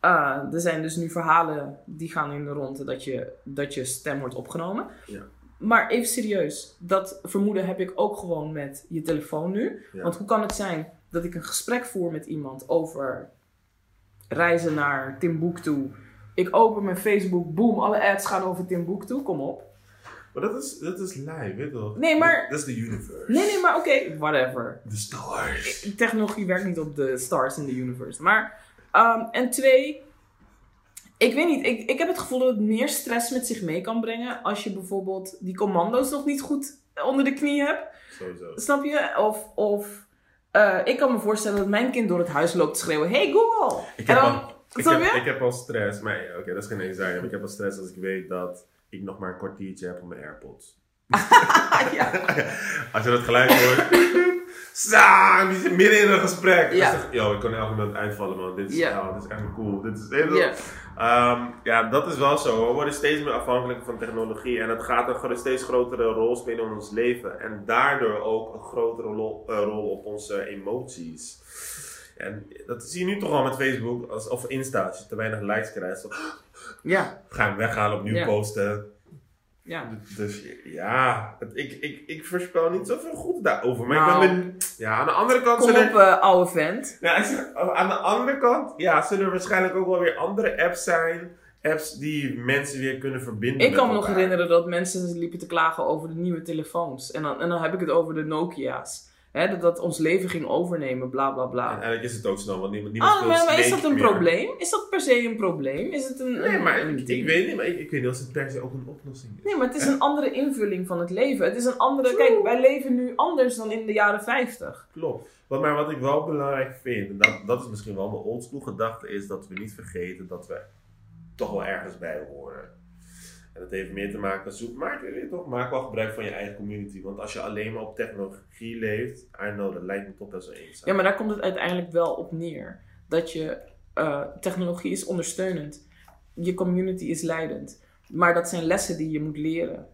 eh, er zijn dus nu verhalen die gaan in de ronde dat je, dat je stem wordt opgenomen. Ja. Maar even serieus, dat vermoeden heb ik ook gewoon met je telefoon nu. Ja. Want hoe kan het zijn dat ik een gesprek voer met iemand over reizen naar Timbuktu? Ik open mijn Facebook, boom, alle ads gaan over Timbuktu, kom op. Maar dat is, dat is live, weet je toch? Nee, maar- Dat is de universe. Nee, nee, maar oké, whatever. De stars. technologie werkt niet op de stars in the universe. Maar, ehm, en twee, ik weet niet, ik, ik heb het gevoel dat het meer stress met zich mee kan brengen als je bijvoorbeeld die commando's nog niet goed onder de knie hebt. Sowieso. Snap je? Of, of eh, ik kan me voorstellen dat mijn kind door het huis loopt te schreeuwen: Hey Google! Ik en heb, dan, al, ik, snap heb, je? ik heb al stress, maar oké, dat is geen anxiety. Maar ik heb al stress als ik weet dat ik nog maar een kwartiertje heb op mijn AirPods. ja. Als je dat geluid hoort. Sa, midden in een gesprek. Ja. Dus, yo, ik kan elke moment uitvallen, man. Dit is, Ja. ja. dit is echt cool. Dit is heel. Ehm, ja, dat is wel zo. We worden steeds meer afhankelijk van technologie. En het gaat een steeds grotere rol spelen in ons leven. En daardoor ook een grotere rol, eh, rol op onze emoties. En dat zie je nu toch al met Facebook als, of Insta. Als je te weinig likes krijgt, dan ja, ga hem weghalen, opnieuw Ja. posten. Ja. Dus ja, ik, ik, ik voorspel niet zoveel goed daarover. Maar Nou. ik ben ben- ja, aan de andere kant Kom op, eh, oude vent. Ja, zeg, aan de andere kant ja, zullen er waarschijnlijk ook wel weer andere apps zijn. Apps die mensen weer kunnen verbinden Ik kan me nog herinneren dat mensen liepen te klagen over de nieuwe telefoons. En dan, en dan heb ik het over de Nokia's. Hè, dat dat ons leven ging overnemen, bla bla En bla. eigenlijk is het ook snel, want niemand, niemand Ah, maar, maar is dat een meer. probleem? Is dat per se een probleem? Is het een, Nee, maar een ik, weet niet, maar ik, ik weet niet of het per se ook een oplossing is. Nee, maar het is een andere invulling van het leven. Het is een andere. True. Kijk, wij leven nu anders dan in de jaren 50. Klopt. Wat, maar wat ik wel belangrijk vind, en dat, dat is misschien wel mijn oldschool gedachte, is dat we niet vergeten dat we toch wel ergens bij horen. En dat heeft meer te maken, zoek, maak, toch, maak wel gebruik van je eigen community. Want als je alleen maar op technologie leeft, I know, dat lijkt me toch best wel eenzaam. Ja, maar daar komt het uiteindelijk wel op neer. Dat je. eh, technologie is ondersteunend. Je community is leidend. Maar dat zijn lessen die je moet leren.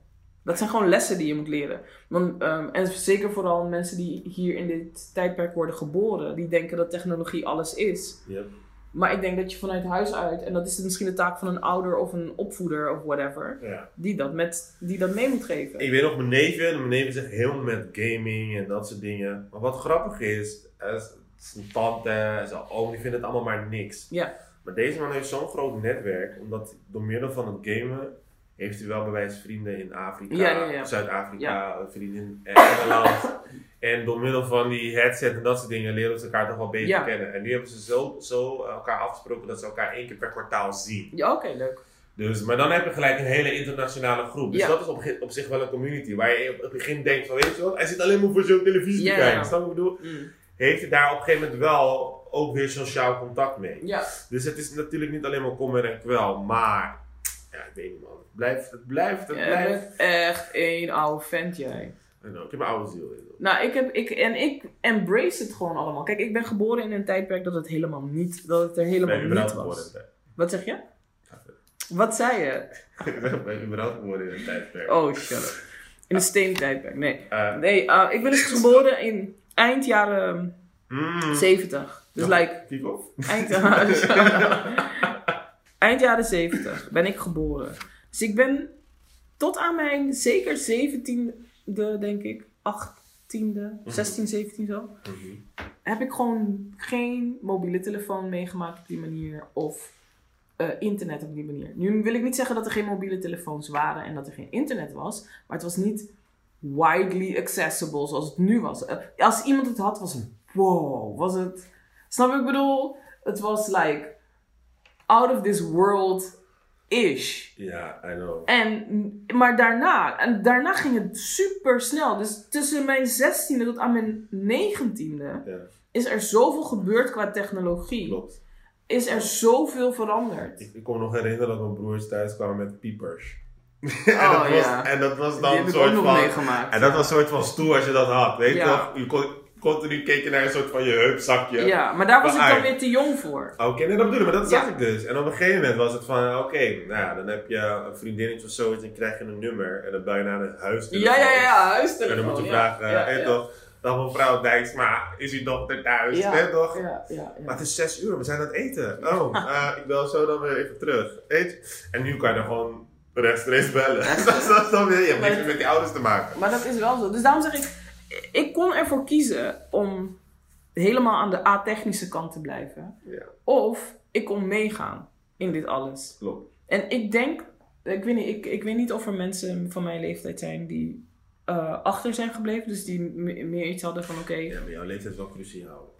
Dat zijn gewoon lessen die je moet leren. Want, ehm, en zeker vooral mensen die hier in dit tijdperk worden geboren, die denken dat technologie alles is. Yep. Maar ik denk dat je vanuit huis uit, en dat is misschien de taak van een ouder of een opvoeder of whatever, Ja. die dat, met, die dat mee moet geven. Ik weet nog mijn neefje, en mijn neefje zegt helemaal met gaming en dat soort dingen. Maar wat grappig is, is zijn tante en zijn oom, die vinden het allemaal maar niks. Ja. Maar deze man heeft zo'n groot netwerk, omdat door middel van het gamen heeft hij wel bewijs vrienden in Afrika, Ja, ja, ja. Zuid-Afrika, vrienden in Engeland. en door middel van die headset en dat soort dingen leren ze elkaar toch wel beter kennen. En nu hebben ze zo, zo elkaar afgesproken dat ze elkaar één keer per kwartaal zien. Ja, oké, leuk. Dus, maar dan heb je gelijk een hele internationale groep. Dus dat is op, op zich wel een community. Waar je op het begin denkt van, weet je wat, hij zit alleen maar voor zo'n televisie te kijken. Snap je wat ik bedoel? Mm. Heeft hij daar op een gegeven moment wel ook weer sociaal contact mee. Ja. Dus het is natuurlijk niet alleen maar kommer en kwel, maar ja, ik weet niet man. Het blijft, het blijft, het Jij blijft. bent echt een oude vent, jij. Know, ik heb mijn oude ziel. wel. Nou, ik heb, ik, en ik embrace het gewoon allemaal. Kijk, ik ben geboren in een tijdperk dat het helemaal niet, dat het er helemaal Ben niet was. in een Wat zeg je? Wat zei je? Ik ben überhaupt geboren in een tijdperk. Oh, shut up. In een steentijdperk, nee. Eh, Nee, uh, ik ben dus geboren in eind jaren mm, 70. Dus Ja. like, eind, eind jaren 70 ben ik geboren. Dus ik ben tot aan mijn zeker 17e, denk ik, 18e, 16, 17 zo. Mhm. heb ik gewoon geen mobiele telefoon meegemaakt op die manier. Of eh, internet op die manier. Nu wil ik niet zeggen dat er geen mobiele telefoons waren en dat er geen internet was. Maar het was niet widely accessible zoals het nu was. Eh, als iemand het had, was het wow. Was het... Snap je wat ik bedoel? Het was like out of this world ish. Ja, I know. En, maar daarna, en daarna ging het super snel. Dus tussen mijn 16e tot aan mijn 19e Ja, is er zoveel gebeurd qua technologie. klopt. Is er zoveel veranderd. Ik, ik kon me nog herinneren dat mijn broers thuis kwamen met piepers. en, Oh, dat was, ja. en dat was dan heb een ik ook soort nog van... meegemaakt. En dat was een soort van stoer als je dat had, weet je Ja. toch? Je kon, continu keek je naar een soort van je heupzakje. Ja, maar daar was ik Maar dan weer te jong voor. Oké, nee, dat bedoel ik, maar dat Ja. zag ik dus. En op een gegeven moment was het van, oké, nou ja, dan heb je een vriendinnetje of zoiets en krijg je een nummer en dan bel je naar een huis. Ja, ja, ja, huistelefoon. En dan moet je vragen, ja, ja. toch, dag mevrouw Dijksma, is uw dochter thuis? Ja, Hè, toch? Ja, ja, ja. Maar het is zes uur, we zijn aan het eten. Oh, eh, ik bel zo dan weer even terug. Weet je? En nu kan je dan gewoon rechtstreeks bellen. dat is dan weer, je hebt niks met die ouders te maken. Maar dat is wel zo. Dus daarom zeg ik, ik kon ervoor kiezen om helemaal aan de a-technische kant te blijven. Ja, Of ik kon meegaan in dit alles. klopt. En ik denk, ik weet niet, ik, ik weet niet of er mensen van mijn leeftijd zijn die eh, achter zijn gebleven. Dus die me- meer iets hadden van oké, Ja, maar jouw leeftijd is wel cruciaal.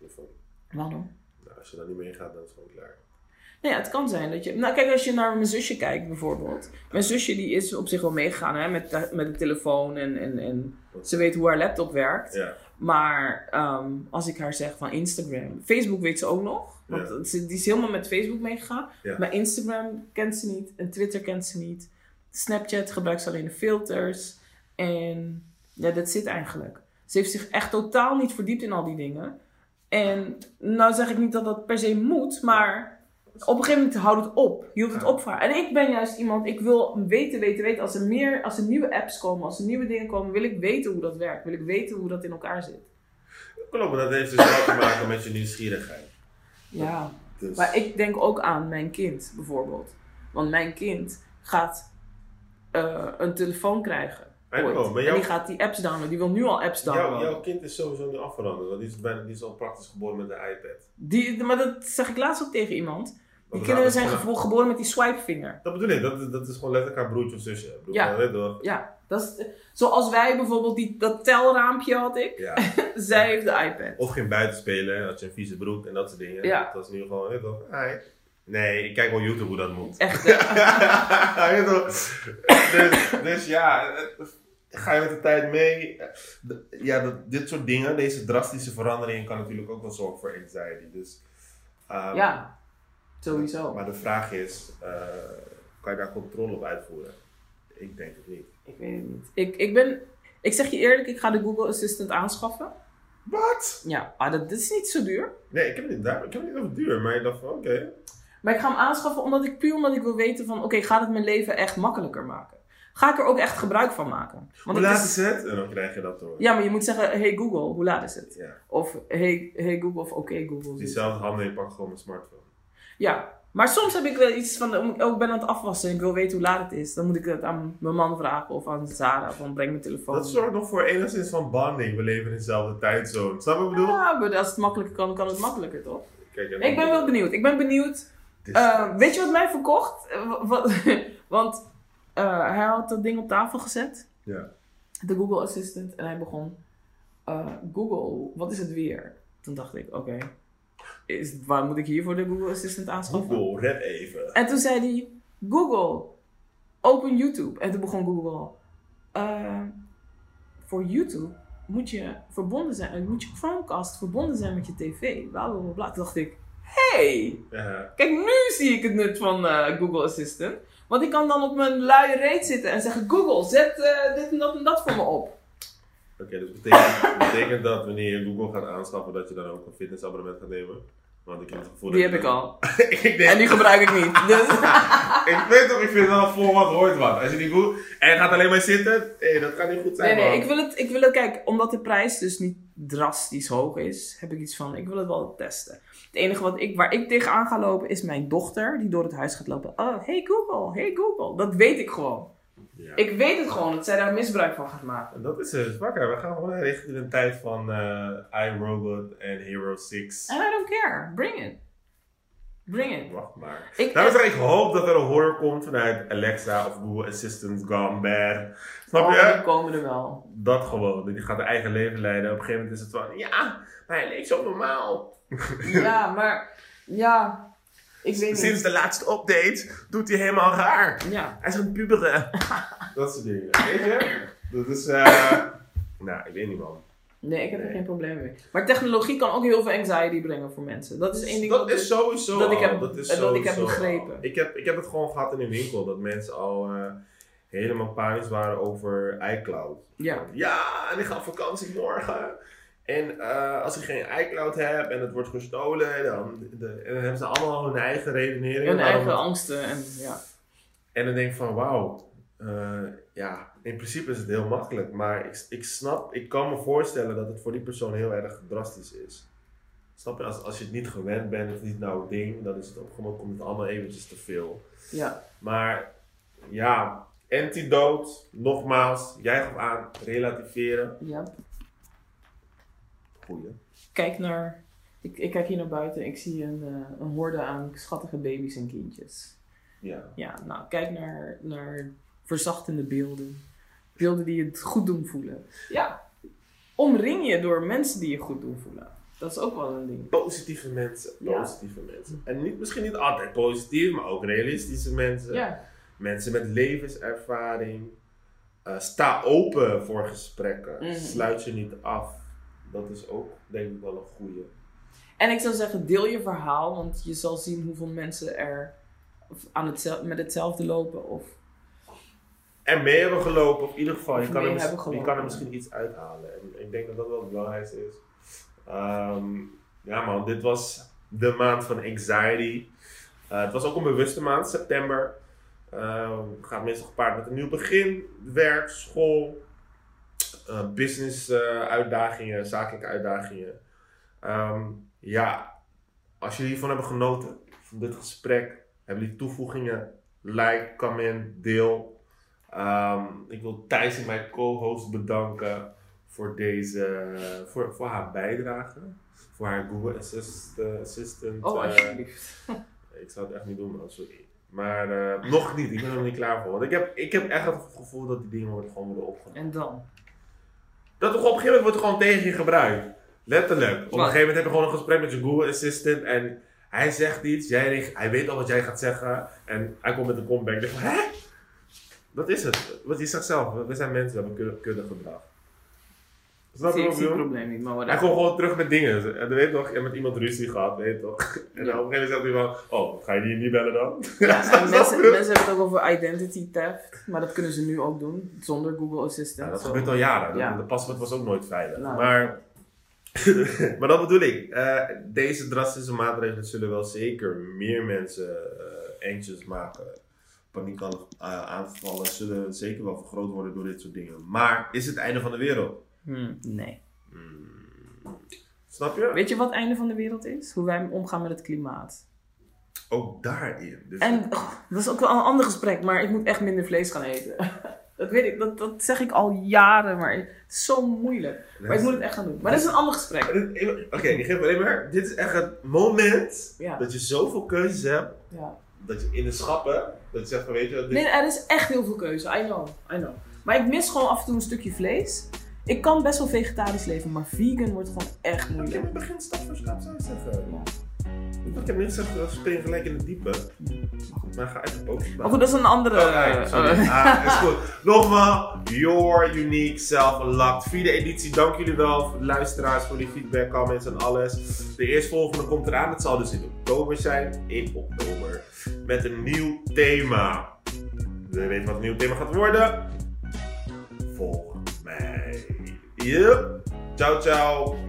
waarom? Nou, als je dan niet meegaat, dan is het gewoon klaar. Nee, ja, het kan zijn dat je... Nou, kijk, als je naar mijn zusje kijkt bijvoorbeeld. Mijn zusje die is op zich wel meegegaan hè, met, de, met de telefoon en, en, en ze weet hoe haar laptop werkt. Ja, Maar ehm, als ik haar zeg van Instagram... Facebook weet ze ook nog. Want Ja. ze, die is helemaal met Facebook meegegaan. Ja. Maar Instagram kent ze niet. En Twitter kent ze niet. Snapchat gebruikt ze alleen de filters. En ja, dat zit eigenlijk. Ze heeft zich echt totaal niet verdiept in al die dingen. En nou zeg ik niet dat dat per se moet, maar op een gegeven moment houdt het op. Hield het op voor haar. En ik ben juist iemand, ik wil weten, weten, weten. Als er meer, als er nieuwe apps komen, als er nieuwe dingen komen, wil ik weten hoe dat werkt. Wil ik weten hoe dat in elkaar zit. klopt, maar dat heeft dus wel te maken met je nieuwsgierigheid. Ja. Dus, Maar ik denk ook aan mijn kind bijvoorbeeld. Want mijn kind gaat eh, een telefoon krijgen. Know, ooit. maar En jouw- die gaat die apps downloaden. Die wil nu al apps jouw, downloaden. jouw kind is sowieso nu afveranderd, want die is, bijna, die is al praktisch geboren met de iPad. Die, maar dat zeg ik laatst ook tegen iemand. Die kinderen zijn gewoon- geboren met die swipevinger. Dat bedoel ik, dat, dat is gewoon letterlijk haar broertje of zusje. Ja. toch? Ja, dat is, zoals wij bijvoorbeeld, die, dat telraampje had ik. Ja. Zij heeft de iPad. Of geen buiten spelen, had je een vieze broek en dat soort dingen. Ja. Dat was nu gewoon, weet toch? Hi. Nee, ik kijk wel YouTube hoe dat moet. Echt, hè? Weet je toch? dus, dus ja, eh, ga je met de tijd mee? Ja, dat, dit soort dingen, deze drastische veranderingen, kan natuurlijk ook wel zorgen voor anxiety. Dus, ehm, ja, sowieso. Maar de vraag is, eh, kan je daar controle op uitvoeren? Ik denk het niet. Ik weet het niet. Ik, ik ben, ik zeg je eerlijk, ik ga de Google Assistant aanschaffen. Wat? Ja, maar dat, dat is niet zo duur. Nee, ik heb het niet, daar, ik heb het niet over duur, maar ik dacht van oké. Maar ik ga hem aanschaffen omdat ik puur omdat ik wil weten van, oké, gaat het mijn leven echt makkelijker maken? Ga ik er ook echt gebruik van maken? Want Hoe het laat is- is het? En dan krijg je dat door. Ja, maar je moet zeggen, hey Google, hoe laat is het? Ja. Of hey, hey Google of oké Google. Diezelfde handen en je pakt gewoon mijn smartphone. Ja, maar soms heb ik wel iets van, oh, ik ben aan het afwassen en ik wil weten hoe laat het is. Dan moet ik het aan mijn man vragen of aan Sarah van breng mijn telefoon. Dat zorgt nog voor enigszins van bonding. We leven in dezelfde tijdzone. Snap je wat ik bedoel? Ja, maar als het makkelijker kan, kan het makkelijker toch? Kijk, Ik ben wel benieuwd. Ik ben benieuwd. Eh, weet je wat mij verkocht? Eh, want eh, hij had dat ding op tafel gezet. Ja. De Google Assistant. En hij begon. Google, wat is het weer? Toen dacht ik, oké. Is waar moet ik hiervoor de Google Assistant aanschaffen? Google, red even. En toen zei hij, Google, open YouTube. En toen begon Google, eh, voor YouTube moet je verbonden zijn, eh, moet je Chromecast verbonden zijn met je tv. Bla bla bla. bla. Toen dacht ik, hey, Ja. kijk nu zie ik het nut van eh, Google Assistant. Want ik kan dan op mijn luie reet zitten en zeggen, Google, zet eh, dit en dat en dat voor me op. Oké, dus betekent, betekent dat wanneer je Google gaat aanschaffen, dat je dan ook een fitnessabonnement gaat nemen? Want ik heb het gevoel Die heb ik al. ik denk, En die gebruik ik niet. Dus. ik weet toch, ik vind wel voor wat hoort wat. Als je die Google en je gaat alleen maar zitten, hé, dat gaat niet goed zijn. Nee, nee, man. ik wil, het, ik wil het, kijk, omdat de prijs dus niet drastisch hoog is, heb ik iets van, ik wil het wel testen. Het enige wat ik, waar ik tegenaan ga lopen is mijn dochter, die door het huis gaat lopen. Oh, hey Google, hey Google. Dat weet ik gewoon. Ja. Ik weet het gewoon, dat zij daar misbruik van gaat maken. En dat is het. Wakker, we gaan gewoon richting een tijd van eh iRobot en Hero 6. And I don't care. Bring it. Bring it. Wacht maar. Ik, Daarom zeg ik, hoop dat er een horror komt vanuit Alexa of Google Assistant Gone Bad. Snap oh, je? die komen er wel. Dat gewoon. Die gaat haar eigen leven leiden. Op een gegeven moment is het van, ja, maar hij leek zo normaal. Ja, maar, ja, ik weet niet. Sinds de laatste update doet hij helemaal raar. Ja. Hij is aan het puberen. dat soort dingen. Weet je? Dat is, eh nou, ik weet niet man. Nee, ik heb er geen probleem mee. Maar technologie kan ook heel veel anxiety brengen voor mensen. Dat is één ding dat wat is sowieso dat ik heb- dat is dat ik heb sowieso begrepen. al. Ik heb, ik heb het gewoon gehad in de winkel. Dat mensen al eh, helemaal panisch waren over iCloud. Ja. Ja, en ik ga op vakantie morgen. En eh, als ik geen iCloud heb en het wordt gestolen, dan, de, en dan hebben ze allemaal hun eigen redeneringen. Hun eigen het- angsten en ja. En dan denk ik van, wauw, eh, ja, in principe is het heel makkelijk. Maar ik, ik snap, ik kan me voorstellen dat het voor die persoon heel erg drastisch is. Snap je, als, als je het niet gewend bent of niet nou ding, dan is het op gewoon komt het allemaal eventjes te veel. Ja. Maar ja, antidote, nogmaals, jij gaf aan, relativeren. ja. Kijk naar. Ik, ik kijk hier naar buiten en ik zie een, eh, een horde aan schattige baby's en kindjes. Ja. Ja, nou, kijk naar, naar verzachtende beelden. Beelden die je het goed doen voelen. Ja. Omring je door mensen die je goed doen voelen. Dat is ook wel een ding. Positieve mensen, Ja. positieve mensen. En niet, misschien niet altijd positief, maar ook realistische mensen. Ja. Mensen met levenservaring. Eh, sta open voor gesprekken. Mhm. Sluit je niet af. Dat is ook, denk ik, wel een goede. En ik zou zeggen, deel je verhaal, want je zal zien hoeveel mensen er aan het, met hetzelfde lopen. Of, En mee hebben gelopen, of in ieder geval, je kan, er, je kan er misschien iets uithalen. En ik denk dat dat wel het belangrijkste is. Ehm, ja man, dit was de maand van anxiety. Eh, het was ook een bewuste maand, september. Ehm, gaat meestal gepaard met een nieuw begin, werk, school, eh, business eh, uitdagingen, zakelijke uitdagingen. Ehm, ja, als jullie hiervan hebben genoten, van dit gesprek, hebben jullie toevoegingen, like, comment, deel. Ehm, ik wil Thijs, mijn co-host, bedanken voor deze, voor, voor haar bijdrage. Voor haar Google Assist, eh, Assistant. oh, alsjeblieft. ik zou het echt niet doen. Sorry. Maar nog niet, ik ben er nog niet klaar voor. Want ik heb, ik heb echt het gevoel dat die dingen worden gewoon worden opgenomen. En dan? Dat op een gegeven moment wordt er gewoon tegen je gebruikt. Letterlijk. Op een Wat? gegeven moment heb je gewoon een gesprek met je Google Assistant en hij zegt iets, jij, hij weet al wat jij gaat zeggen en hij komt met een comeback. Ik denk van, hè? Dat is het. Want je zegt zelf, we zijn mensen, we hebben kudde gedrag. Snap je ik zie het probleem niet, maar Hij komt gewoon terug met dingen. En dan weet je toch, je hebt met iemand ruzie gehad, weet je toch? En dan op een gegeven moment zegt hij van, oh, ga je die niet bellen dan? Ja, en mensen, mensen hebben het ook over identity theft, maar dat kunnen ze nu ook doen, zonder Google Assistant. Ja, dat Zo. gebeurt al jaren. Dat- Ja. De paspoort was ook nooit veilig. Nou. Maar, maar dat bedoel ik. Eh, deze drastische maatregelen zullen wel zeker meer mensen eh anxious maken. Paniekaanvallen zullen zeker wel vergroot worden door dit soort dingen. Maar is het het einde van de wereld? Hmm, nee. Hmm. Snap je? Weet je wat het einde van de wereld is? Hoe wij omgaan met het klimaat. Ook daarin. Dus En oh, dat is ook wel een ander gesprek, maar ik moet echt minder vlees gaan eten. Dat weet ik, dat, dat zeg ik al jaren, maar het is zo moeilijk. Maar ik moet het echt gaan doen. Maar dat is een ander gesprek. Oké, ik geef alleen maar. Dit is echt het moment Ja. dat je zoveel keuzes hebt. Ja. Dat je in de schappen, dat je zegt van weet je wat, dit- Nee, er is echt heel veel keuze. I know, I know. Maar ik mis gewoon af en toe een stukje vlees. Ik kan best wel vegetarisch leven, maar vegan wordt gewoon echt Ik heb moeilijk. in het begin stap voor stap ik zeggen. Ja. Ik heb niet gezegd, spring gelijk in het diepe. Maar ga even posten. Maar goed, dat is een andere... Oh, nee, sorry. eh, ah, is goed. Nogmaals, Your Unique Self Unlocked. Vierde editie, dank jullie wel voor de luisteraars, voor die feedback, comments en alles. De eerstvolgende komt eraan. Het zal dus in oktober zijn. In oktober. Met een nieuw thema. Wil je weten wat het nieuwe thema gaat worden? Volg mij. Yep. Ciao, ciao.